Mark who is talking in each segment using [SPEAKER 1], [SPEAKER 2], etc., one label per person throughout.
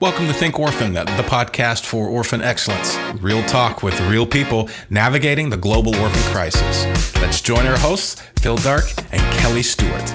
[SPEAKER 1] Welcome to Think Orphan, the podcast for orphan excellence. Real talk with real people navigating the global orphan crisis. Let's join our hosts, Phil Dark and Kelly Stewart.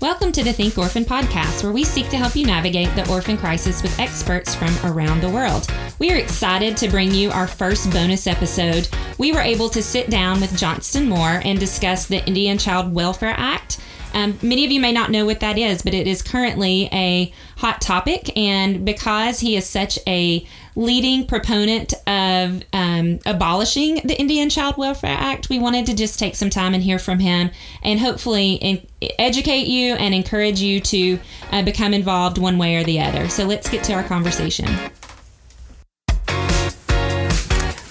[SPEAKER 2] Welcome to the Think Orphan podcast, where we seek to help you navigate the orphan crisis with experts from around the world. We are excited to bring you our first bonus episode. We were able to sit down with Johnston Moore and discuss the Indian Child Welfare Act um, many of you may not know what that is, but it is currently a hot topic. And because he is such a leading proponent of um, abolishing the Indian Child Welfare Act, we wanted to just take some time and hear from him and hopefully in- educate you and encourage you to uh, become involved one way or the other. So let's get to our conversation.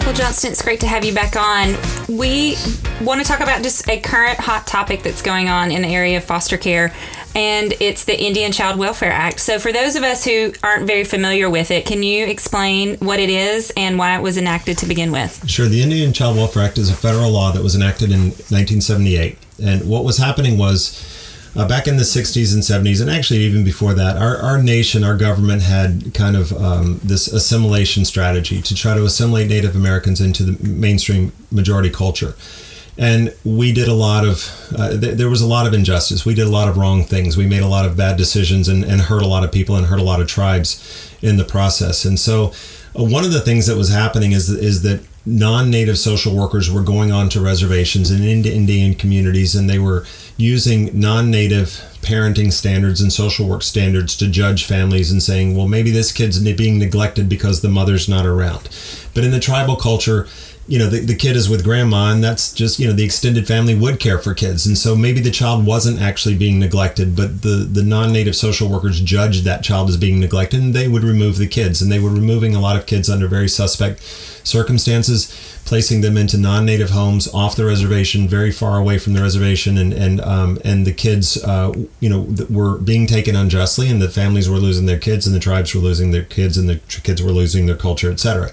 [SPEAKER 2] Well, Johnston, it's great to have you back on. We want to talk about just a current hot topic that's going on in the area of foster care, and it's the Indian Child Welfare Act. So, for those of us who aren't very familiar with it, can you explain what it is and why it was enacted to begin with?
[SPEAKER 3] Sure. The Indian Child Welfare Act is a federal law that was enacted in 1978. And what was happening was uh, back in the 60s and 70s, and actually even before that, our, our nation, our government had kind of um, this assimilation strategy to try to assimilate Native Americans into the mainstream majority culture. And we did a lot of, uh, th- there was a lot of injustice. We did a lot of wrong things. We made a lot of bad decisions and, and hurt a lot of people and hurt a lot of tribes in the process. And so, uh, one of the things that was happening is, is that non-native social workers were going on to reservations and into Indian communities, and they were using non-native parenting standards and social work standards to judge families and saying, well, maybe this kid's being neglected because the mother's not around. But in the tribal culture, you know, the, the kid is with grandma, and that's just, you know, the extended family would care for kids. And so maybe the child wasn't actually being neglected, but the, the non native social workers judged that child as being neglected, and they would remove the kids. And they were removing a lot of kids under very suspect circumstances, placing them into non native homes off the reservation, very far away from the reservation. And, and, um, and the kids, uh, you know, were being taken unjustly, and the families were losing their kids, and the tribes were losing their kids, and the kids were losing their culture, etc.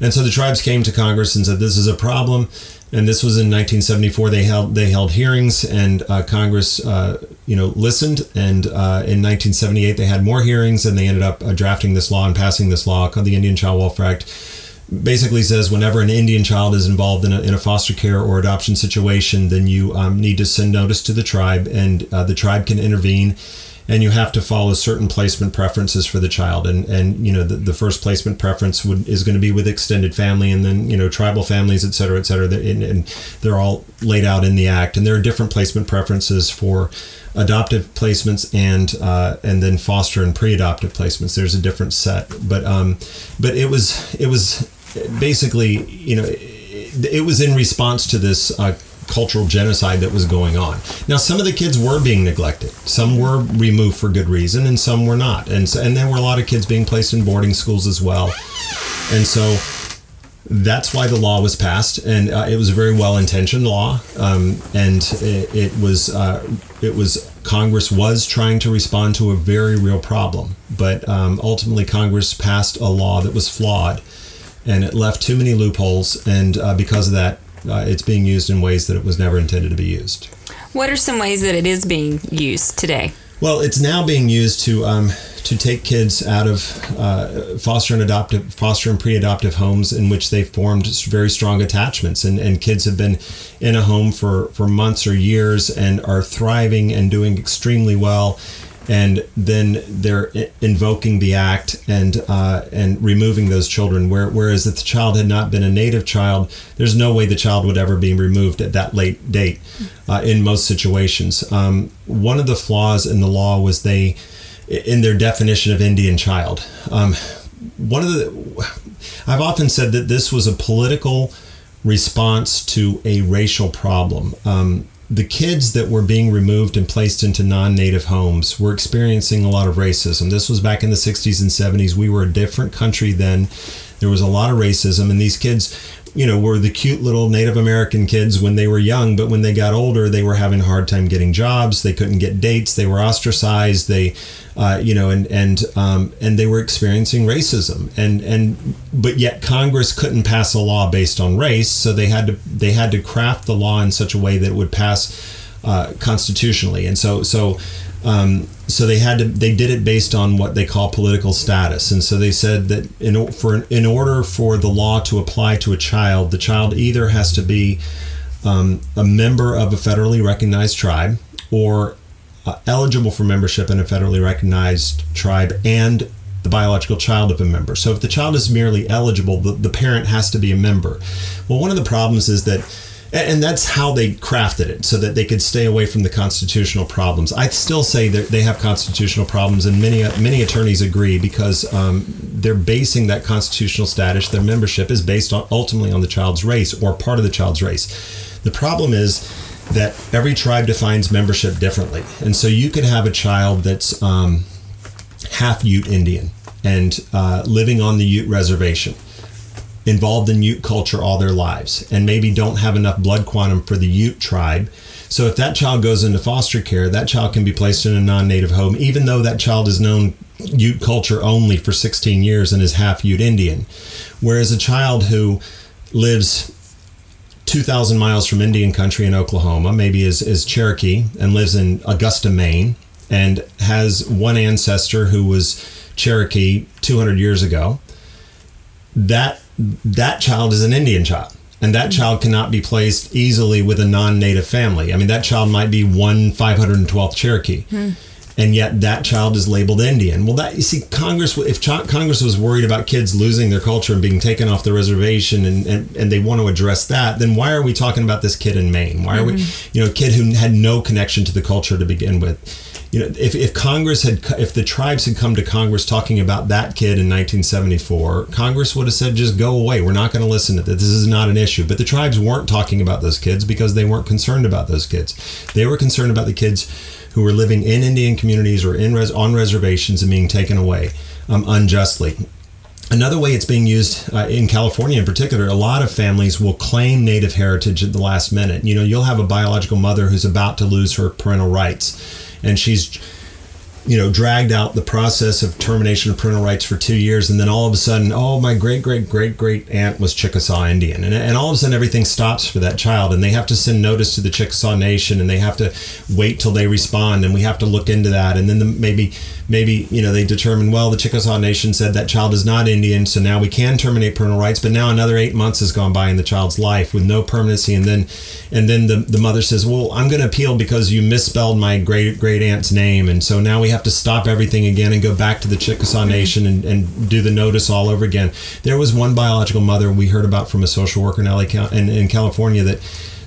[SPEAKER 3] And so the tribes came to Congress and said this is a problem. And this was in 1974. They held they held hearings, and uh, Congress, uh, you know, listened. And uh, in 1978, they had more hearings, and they ended up uh, drafting this law and passing this law called the Indian Child Welfare Act. Basically, says whenever an Indian child is involved in a, in a foster care or adoption situation, then you um, need to send notice to the tribe, and uh, the tribe can intervene and you have to follow certain placement preferences for the child. And and you know the, the first placement preference would is going to be with extended family and then you know tribal families et cetera et cetera. And, and they're all laid out in the act. And there are different placement preferences for adoptive placements and uh, and then foster and pre-adoptive placements. There's a different set. But um but it was it was basically you know it, it was in response to this uh, cultural genocide that was going on. Now, some of the kids were being neglected. Some were removed for good reason, and some were not. And so, and there were a lot of kids being placed in boarding schools as well. And so that's why the law was passed, and uh, it was a very well-intentioned law. Um, and it, it was uh, it was Congress was trying to respond to a very real problem, but um, ultimately Congress passed a law that was flawed, and it left too many loopholes. And uh, because of that, uh, it's being used in ways that it was never intended to be used.
[SPEAKER 2] What are some ways that it is being used today?
[SPEAKER 3] Well, it's now being used to um, to take kids out of uh, foster and adoptive, foster and pre-adoptive homes in which they've formed very strong attachments, and, and kids have been in a home for for months or years and are thriving and doing extremely well, and then they're invoking the act and uh, and removing those children. Where, whereas if the child had not been a native child, there's no way the child would ever be removed at that late date. Uh, in most situations, um, one of the flaws in the law was they, in their definition of Indian child, um, one of the, I've often said that this was a political response to a racial problem. Um, the kids that were being removed and placed into non-native homes were experiencing a lot of racism. This was back in the 60s and 70s. We were a different country then. There was a lot of racism, and these kids you know, were the cute little Native American kids when they were young, but when they got older, they were having a hard time getting jobs. They couldn't get dates. They were ostracized. They, uh, you know, and and um, and they were experiencing racism. And and but yet Congress couldn't pass a law based on race, so they had to they had to craft the law in such a way that it would pass uh, constitutionally. And so so Um, so they had to they did it based on what they call political status, and so they said that in for in order for the law to apply to a child, the child either has to be um, a member of a federally recognized tribe or uh, eligible for membership in a federally recognized tribe and the biological child of a member. So if the child is merely eligible, the, the parent has to be a member. Well, one of the problems is that and that's how they crafted it so that they could stay away from the constitutional problems. I still say that they have constitutional problems, and many many attorneys agree because um, they're basing that constitutional status, their membership is based on ultimately on the child's race or part of the child's race. The problem is that every tribe defines membership differently, and so you could have a child that's um, half Ute Indian and uh, living on the Ute reservation involved in Ute culture all their lives and maybe don't have enough blood quantum for the Ute tribe. So if that child goes into foster care, that child can be placed in a non-native home, even though that child has known Ute culture only for 16 years and is half Ute Indian. Whereas a child who lives 2,000 miles from Indian country in Oklahoma, maybe is, is Cherokee and lives in Augusta, Maine, and has one ancestor who was Cherokee 200 years ago, that that child is an Indian child. And that child cannot be placed easily with a non native family. I mean, that child might be one 512th Cherokee. Hmm. And yet that child is labeled Indian. Well, that you see, Congress, if Ch- Congress was worried about kids losing their culture and being taken off the reservation and, and, and they want to address that, then why are we talking about this kid in Maine? Why are mm-hmm. we, you know, a kid who had no connection to the culture to begin with? You know, if, if Congress had, if the tribes had come to Congress talking about that kid in 1974, Congress would have said, just go away. We're not going to listen to this. This is not an issue. But the tribes weren't talking about those kids because they weren't concerned about those kids. They were concerned about the kids who were living in Indian communities or in res- on reservations and being taken away um, unjustly. Another way it's being used uh, in California in particular, a lot of families will claim native heritage at the last minute. You know, you'll have a biological mother who's about to lose her parental rights and she's you know dragged out the process of termination of parental rights for two years and then all of a sudden oh my great great great great aunt was chickasaw indian. And, and all of a sudden everything stops for that child and they have to send notice to the chickasaw nation and they have to wait till they respond and we have to look into that and then the, maybe maybe you know they determine well the Chickasaw Nation said that child is not Indian, so now we can terminate parental rights. But now another eight months has gone by in the child's life with no permanency, and then and then the, the mother says, well I'm going to appeal because you misspelled my great great aunt's name, and so now we have to stop everything again and go back to the Chickasaw mm-hmm. Nation and, and do the notice all over again. There was one biological mother we heard about from a social worker in LA in, in California that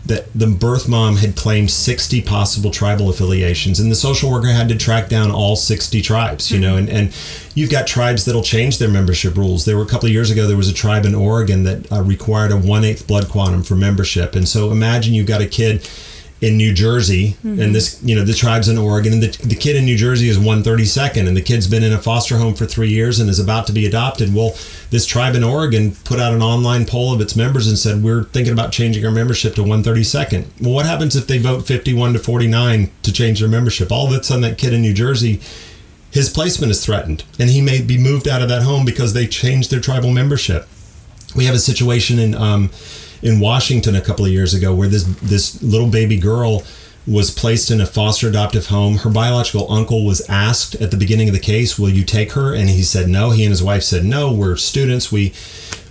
[SPEAKER 3] that the birth mom had claimed 60 possible tribal affiliations and the social worker had to track down all 60 tribes you know and, and you've got tribes that'll change their membership rules. There were a couple of years ago there was a tribe in oregon that uh, required a one-eighth blood quantum for membership and so imagine you've got a kid in New Jersey, mm-hmm. and this, you know, the tribe's in Oregon, and the, the kid in New Jersey is 132nd, and the kid's been in a foster home for three years and is about to be adopted. Well, this tribe in Oregon put out an online poll of its members and said, We're thinking about changing our membership to 132nd. Well, what happens if they vote 51 to 49 to change their membership? All of a sudden, that kid in New Jersey, his placement is threatened, and he may be moved out of that home because they changed their tribal membership. We have a situation in, um, in Washington a couple of years ago where this this little baby girl was placed in a foster adoptive home. Her biological uncle was asked at the beginning of the case, "Will you take her?" And he said no. He and his wife said no. We're students. We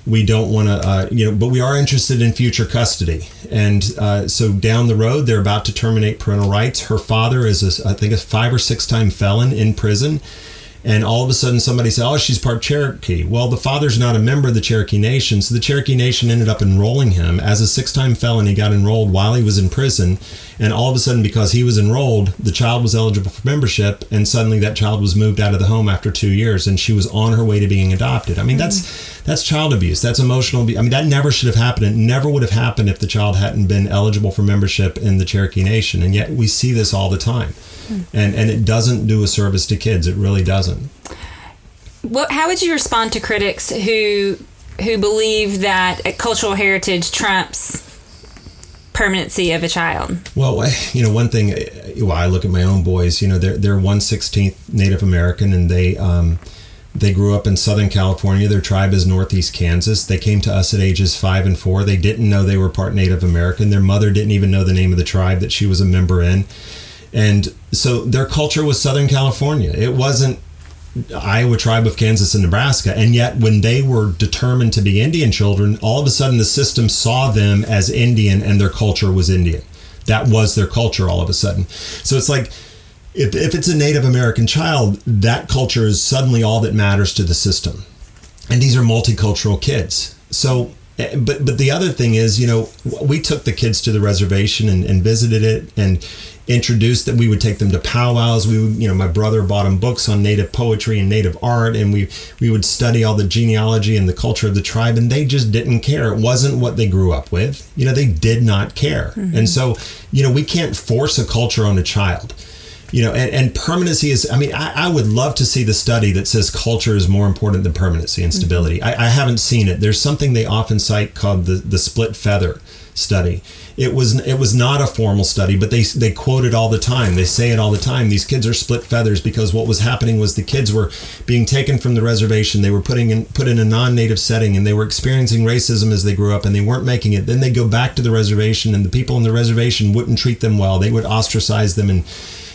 [SPEAKER 3] we don't want to, uh, you know, but we are interested in future custody. And uh, so down the road, they're about to terminate parental rights. Her father is, a, I think, a five or six time felon in prison and all of a sudden somebody said, "Oh, she's part Cherokee." Well, the father's not a member of the Cherokee Nation, so the Cherokee Nation ended up enrolling him as a six-time felon. He got enrolled while he was in prison, and all of a sudden, because he was enrolled, the child was eligible for membership, and suddenly that child was moved out of the home after two years, and she was on her way to being adopted. I mean, mm-hmm. that's that's child abuse. That's emotional abuse. I mean, that never should have happened. It never would have happened if the child hadn't been eligible for membership in the Cherokee Nation, and yet we see this all the time and and it doesn't do a service to kids. It really doesn't.
[SPEAKER 2] What? How would you respond to critics who who believe that cultural heritage trumps permanency of a child?
[SPEAKER 3] Well, you know, one thing. Well, I look at my own boys. You know, they're they're one sixteenth Native American, and they. Um, they grew up in Southern California. Their tribe is Northeast Kansas. They came to us at ages five and four. They didn't know they were part Native American. Their mother didn't even know the name of the tribe that she was a member in And so their culture was Southern California. It wasn't Iowa tribe of Kansas and Nebraska. And yet, when they were determined to be Indian children, all of a sudden the system saw them as Indian and their culture was Indian. That was their culture all of a sudden. So it's like, if, if it's a Native American child, that culture is suddenly all that matters to the system. And these are multicultural kids. So Eh, but but the other thing is, you know, we took the kids to the reservation and, and visited it and introduced that we would take them to powwows. We would, you know, my brother bought them books on native poetry and native art, and we we would study all the genealogy and the culture of the tribe, and they just didn't care. It wasn't what they grew up with. You know, they did not care, mm-hmm. and so you know, we can't force a culture on a child you know, and, and permanency is, I mean, I, I, would love to see the study that says culture is more important than permanency and stability. Mm-hmm. I, I, haven't seen it. There's something they often cite called the, the split feather study. It was it was not a formal study, but they they quote it all the time. They say it all the time. These kids are split feathers because what was happening was the kids were being taken from the reservation. They were putting in put in a non-native setting, and they were experiencing racism as they grew up, and they weren't making it. Then they go back to the reservation, and the people in the reservation wouldn't treat them well. They would ostracize them and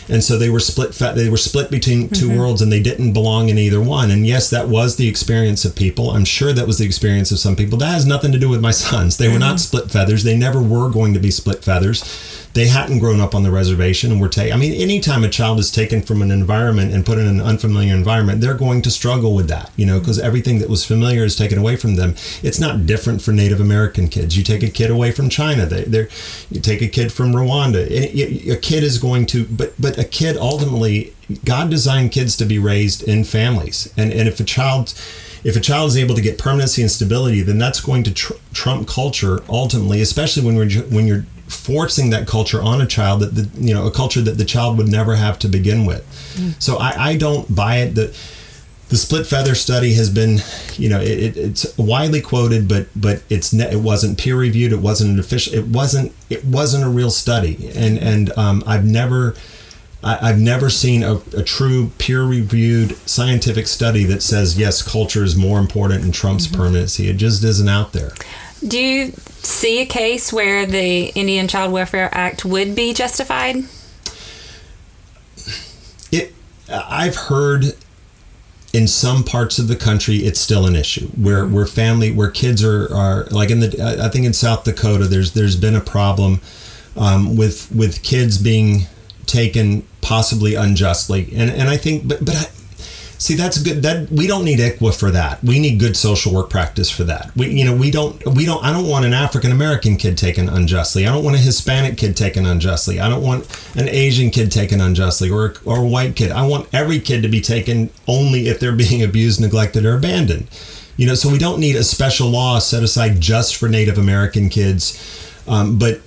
[SPEAKER 3] and so they were split. They were split between 2 mm-hmm. worlds, and they didn't belong in either one. And yes, that was the experience of people. I'm sure that was the experience of some people. That has nothing to do with my sons. They were mm-hmm. not split feathers. They never were going to be split feathers they hadn't grown up on the reservation and were taken. I mean, anytime a child is taken from an environment and put in an unfamiliar environment, they're going to struggle with that, you know, mm-hmm. because everything that was familiar is taken away from them. It's not different for Native American kids. You take a kid away from China, they, they're, you take a kid from Rwanda. A kid is going to, but but a kid ultimately, God designed kids to be raised in families, and and if a child if a child is able to get permanency and stability, then that's going to tr- trump culture ultimately, especially when we're when you're forcing that culture on a child that the you know a culture that the child would never have to begin with. Mm. So I, I don't buy it that the split feather study has been you know it, it's widely quoted but but it's ne- it wasn't peer reviewed it wasn't an official it wasn't it wasn't a real study and and um, I've never I, have never seen a, a true peer reviewed scientific study that says yes culture is more important and trumps mm-hmm. permanency it just isn't out there
[SPEAKER 2] do you see a case where the Indian Child Welfare Act would be justified?
[SPEAKER 3] It, I've heard in some parts of the country it's still an issue where where family where kids are are like in the I think in South Dakota there's there's been a problem um, with with kids being taken possibly unjustly and and I think but but I, See, that's good. That we don't need ICWA for that. We need good social work practice for that. We, you know, we don't, we don't. I don't want an African American kid taken unjustly. I don't want a Hispanic kid taken unjustly. I don't want an Asian kid taken unjustly, or or a white kid. I want every kid to be taken only if they're being abused, neglected, or abandoned. You know, so we don't need a special law set aside just for Native American kids. Um, but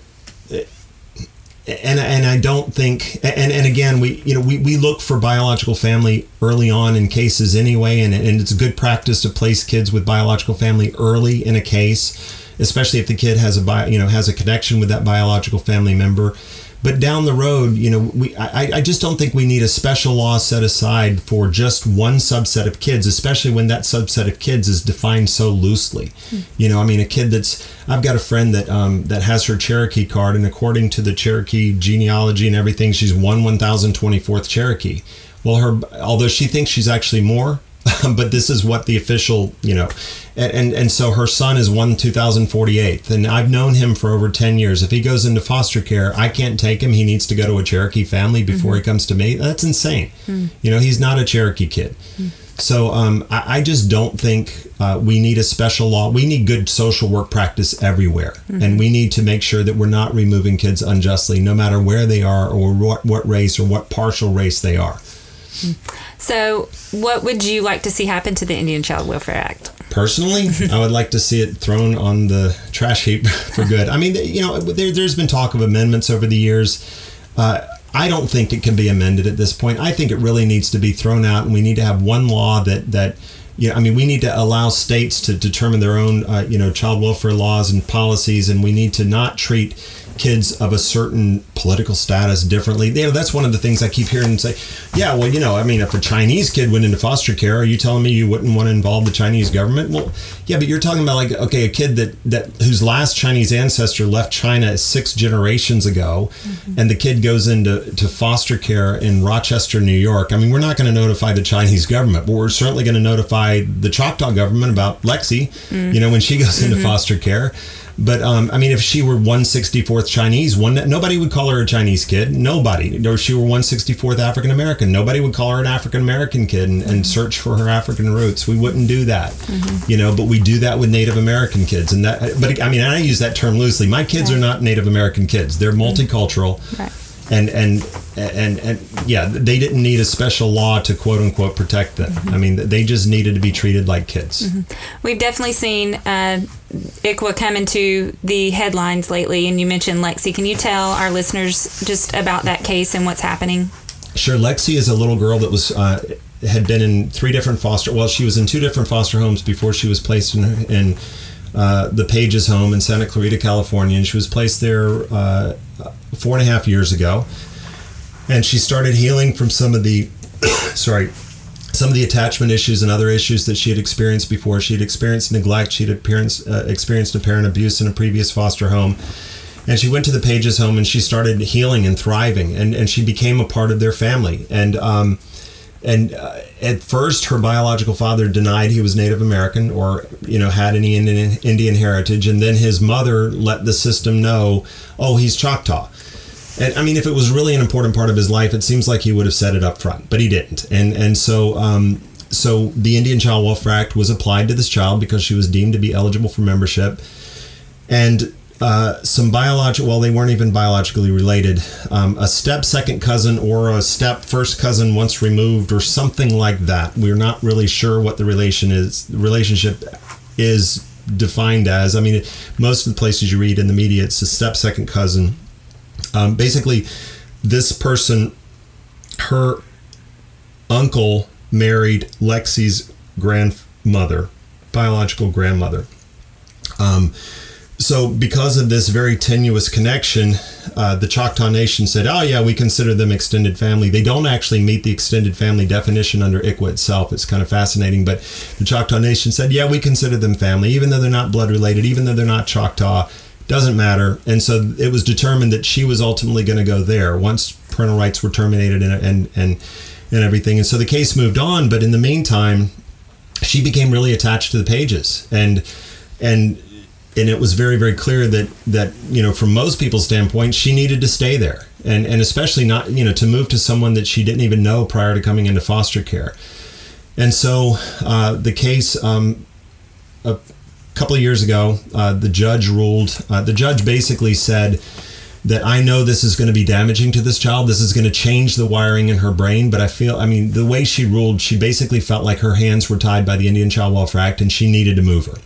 [SPEAKER 3] and and I don't think and and again we you know we, we look for biological family early on in cases anyway and, and it's good practice to place kids with biological family early in a case especially if the kid has a bio, you know has a connection with that biological family member but down the road, you know, we I, I just don't think we need a special law set aside for just one subset of kids, especially when that subset of kids is defined so loosely. Mm. You know, I mean, a kid that's I've got a friend that um, that has her Cherokee card, and according to the Cherokee genealogy and everything, she's one one thousand twenty fourth Cherokee. Well, her although she thinks she's actually more, but this is what the official, you know, and, and, and so her son is one 2048th, and I've known him for over 10 years. If he goes into foster care, I can't take him. He needs to go to a Cherokee family before mm-hmm. he comes to me. That's insane. Mm. You know, he's not a Cherokee kid. Mm. So um, I, I, just don't think uh, we need a special law. We need good social work practice everywhere, mm-hmm. and we need to make sure that we're not removing kids unjustly, no matter where they are or what, what race or what partial race they are.
[SPEAKER 2] So, what would you like to see happen to the Indian Child Welfare Act?
[SPEAKER 3] Personally, I would like to see it thrown on the trash heap for good. I mean, you know, there, has been talk of amendments over the years. Uh, I don't think it can be amended at this point. I think it really needs to be thrown out, and we need to have one law that that you know, I mean, we need to allow states to determine their own, uh, you know, child welfare laws and policies, and we need to not treat kids of a certain political status differently. You know, that's one of the things I keep hearing and say, yeah, well, you know, I mean, if a Chinese kid went into foster care, are you telling me you wouldn't want to involve the Chinese government? Well, yeah, but you're talking about like, okay, a kid that, that whose last Chinese ancestor left China six generations ago, mm-hmm. and the kid goes into to foster care in Rochester, New York. I mean, we're not going to notify the Chinese government, but we're certainly going to notify the Choctaw government about Lexi, mm-hmm. you know, when she goes into mm-hmm. foster care. But um, I mean, if she were 164th Chinese, one nobody would call her a Chinese kid. Nobody. Or if she were 164th African American, nobody would call her an African American kid and, and, search for her African roots. We wouldn't do that, mm-hmm. you know. But we do that with Native American kids, and that. But I mean, I use that term loosely. My kids right. are not Native American kids. They're multicultural. Right and and and and yeah, they didn't need a special law to quote unquote protect them. Mm-hmm. I mean, they just needed to be treated like kids.
[SPEAKER 2] Mm-hmm. We've definitely seen uh, ICWA come into the headlines lately, and you mentioned Lexi. Can you tell our listeners just about that case and what's happening?
[SPEAKER 3] Sure. Lexi is a little girl that was. Uh, had been in three different foster well she was in two different foster homes before she was placed in, in uh, the Pages home in Santa Clarita, California, and she was placed there uh, four and a half years ago. And she started healing from some of the, sorry, some of the attachment issues and other issues that she had experienced before. She had experienced neglect. She had uh, experienced apparent abuse in a previous foster home. And she went to the Pages home and she started healing and thriving, and, and she became a part of their family. And um, and uh, at first her biological father denied he was native american or you know had any indian, indian heritage. And then his mother let the system know oh he's choctaw. And i mean if it was really an important part of his life it seems like he would have said it up front but he didn't. And and so um, so the indian child welfare act was applied to this child because she was deemed to be eligible for membership. And uh, some biological, well, they weren't even biologically related, um, a step second cousin or a step first cousin once removed or something like that. We're not really sure what the relation is. Relationship is defined as. I mean, most of the places you read in the media, it's a step second cousin. Um, basically, this person, her uncle married Lexi's grandmother, biological grandmother. Um, so because of this very tenuous connection, uh, the Choctaw Nation said, "Oh yeah, we consider them extended family." They don't actually meet the extended family definition under ICWA itself. It's kind of fascinating, but the Choctaw Nation said, "Yeah, we consider them family, even though they're not blood related, even though they're not Choctaw." Doesn't matter. And so it was determined that she was ultimately going to go there once parental rights were terminated and and and and everything. And so the case moved on, but in the meantime, she became really attached to the pages and and and it was very very clear that that you know from most people's standpoint she needed to stay there and and especially not you know to move to someone that she didn't even know prior to coming into foster care and so uh, the case um, a couple of years ago uh, the judge ruled uh, the judge basically said that I know this is going to be damaging to this child. This is going to change the wiring in her brain. But I feel, I mean, the way she ruled, she basically felt like her hands were tied by the Indian Child Welfare Act and she needed to move her.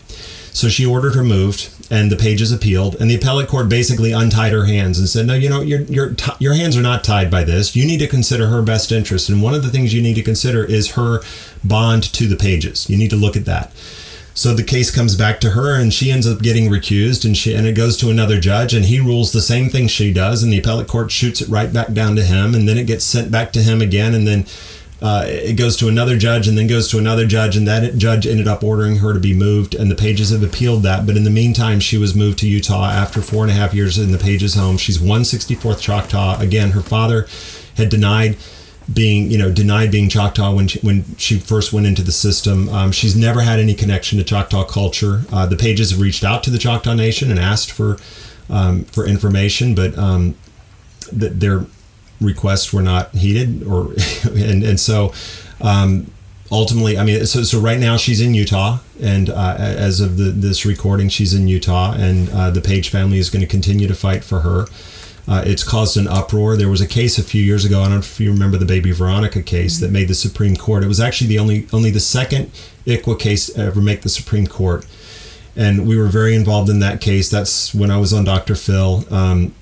[SPEAKER 3] So she ordered her moved, and the pages appealed, and the appellate court basically untied her hands and said, "No, you know, your your t- your hands are not tied by this. You need to consider her best interest, and one of the things you need to consider is her bond to the pages. You need to look at that." So the case comes back to her, and she ends up getting recused, and she and it goes to another judge, and he rules the same thing she does, and the appellate court shoots it right back down to him, and then it gets sent back to him again, and then uh, it goes to another judge and then goes to another judge, and that judge ended up ordering her to be moved. And the Pages have appealed that. But in the meantime, she was moved to Utah after four and a half years in the Pages home. She's 164th Choctaw. Again, her father had denied being you know denied being Choctaw when she, when she first went into the system. Um, she's never had any connection to Choctaw culture. Uh, the Pages have reached out to the Choctaw Nation and asked for um, for information, but um, they're requests were not heeded or and and so um, ultimately i mean so, so right now she's in utah and uh, as of the, this recording she's in utah and uh, the page family is going to continue to fight for her. Uh, it's caused an uproar. There was a case a few years ago i don't know if you remember the baby veronica case mm-hmm. that made the supreme court. It was actually the only only the second ICWA case ever make the supreme court. And we were very involved in that case. That's when i was on dr phil. Um,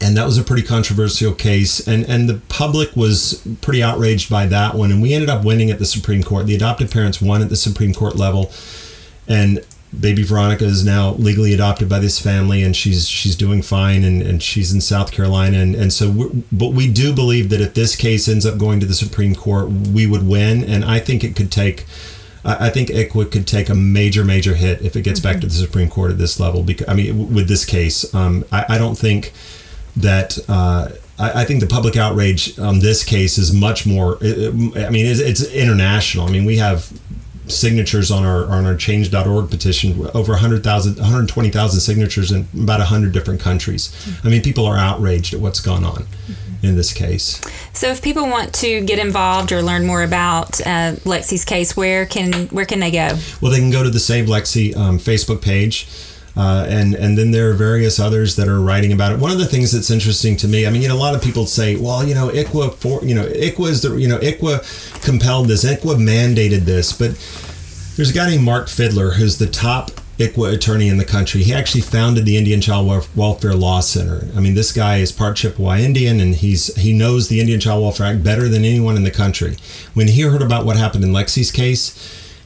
[SPEAKER 3] and that was a pretty controversial case and and the public was pretty outraged by that one and we ended up winning at the supreme court the adopted parents won at the supreme court level and baby Veronica is now legally adopted by this family, and she's she's doing fine, and, and she's in South Carolina, and and so, we're, but we do believe that if this case ends up going to the Supreme Court, we would win, and I think it could take. I think ICWA could take a major, major hit if it gets mm-hmm. back to the Supreme Court at this level. Because I mean, with this case, um, I, I, don't think that. Uh, I, I, think the public outrage on this case is much more. I mean, it's, it's international. I mean, we have signatures on our on our change.org petition over 100,000 120,000 signatures in about 100 different countries. I mean people are outraged at what's gone on in this case.
[SPEAKER 2] So if people want to get involved or learn more about uh, Lexi's case where can where can they go?
[SPEAKER 3] Well they can go to the Save Lexi um, Facebook page. Uh, and and then there are various others that are writing about it. One of the things that's interesting to me, I mean, you know, a lot of people say, well, you know, ICWA for you know, ICWA is the you know, ICWA compelled this, ICWA mandated this, but there's a guy named Mark Fiddler who's the top ICWA attorney in the country. He actually founded the Indian Child Welfare Law Center. I mean, this guy is part Chippewa Indian, and he's he knows the Indian Child Welfare Act better than anyone in the country. When he heard about what happened in Lexi's case,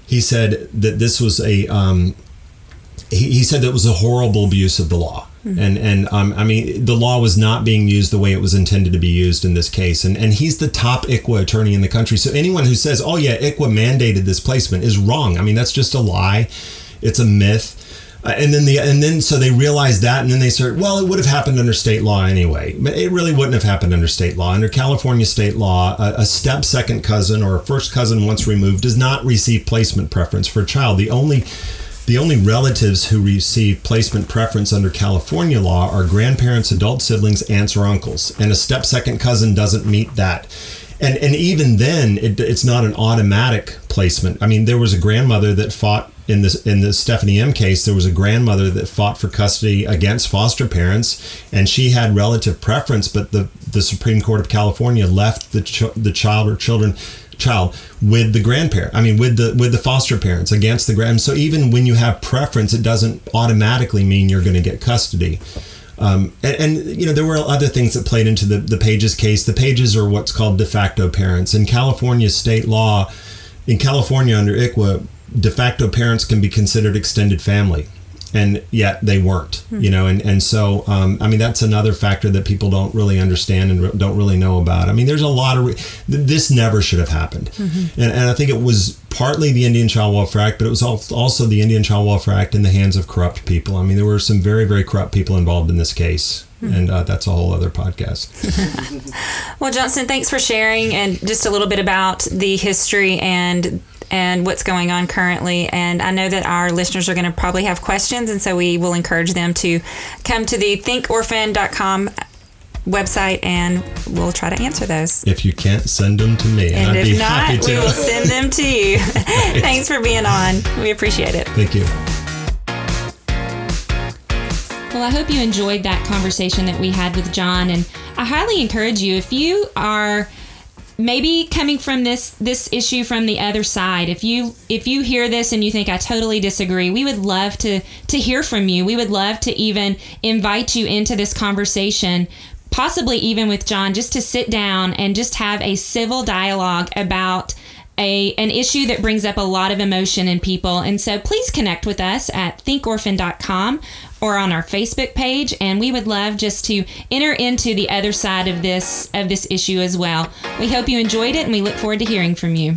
[SPEAKER 3] he said that this was a um, he, he said that was a horrible abuse of the law. Mm-hmm. And and um, I mean the law was not being used the way it was intended to be used in this case. And and he's the top ICWA attorney in the country. So anyone who says, "Oh yeah, ICWA mandated this placement," is wrong. I mean that's just a lie. It's a myth. Uh, and then the and then so they realized that, and then they start. Well, it would have happened under state law anyway, but it really wouldn't have happened under state law. Under California state law, a, a step second cousin or a first cousin once removed does not receive placement preference for a child. The only the only relatives who receive placement preference under California law are grandparents, adult siblings, aunts, or uncles, and a step second cousin doesn't meet that. And and even then, it, it's not an automatic placement. I mean, there was a grandmother that fought in this in the Stephanie M case. There was a grandmother that fought for custody against foster parents, and she had relative preference, but the the Supreme Court of California left the ch- the child or children child with the grandparent. I mean, with the with the foster parents against the grand. So even when you have preference, it doesn't automatically mean you're going to get custody. Um, and, and, you know there were other things that played into the the Pages case. The Pages are what's called de facto parents in California state law. In California under ICWA, de facto parents can be considered extended family and yet they weren't mm-hmm. you know and and so um, i mean that's another factor that people don't really understand and don't really know about i mean there's a lot of re- this never should have happened mm-hmm. and, and i think it was partly the indian child welfare act but it was also the indian child welfare act in the hands of corrupt people i mean there were some very very corrupt people involved in this case hmm. And uh, that's a whole other podcast.
[SPEAKER 2] well, Johnston, thanks for sharing and just a little bit about the history and and what's going on currently. And I know that our listeners are going to probably have questions, and so we will encourage them to come to the thinkorphan.com website and we'll try to answer those.
[SPEAKER 3] If you can't, send them to me.
[SPEAKER 2] And, and if not, we will send them to you. Thanks for being on. We appreciate it.
[SPEAKER 3] Thank you.
[SPEAKER 2] Well, I hope you enjoyed that conversation that we had with John. And I highly encourage you, if you are maybe coming from this this issue from the other side if you if you hear this and you think i totally disagree we would love to to hear from you we would love to even invite you into this conversation possibly even with john just to sit down and just have a civil dialogue about a, an issue that brings up a lot of emotion in people. And so please connect with us at thinkorphan.com or on our Facebook page and we would love just to enter into the other side of this of this issue as well. We hope you enjoyed it and we look forward to hearing from you.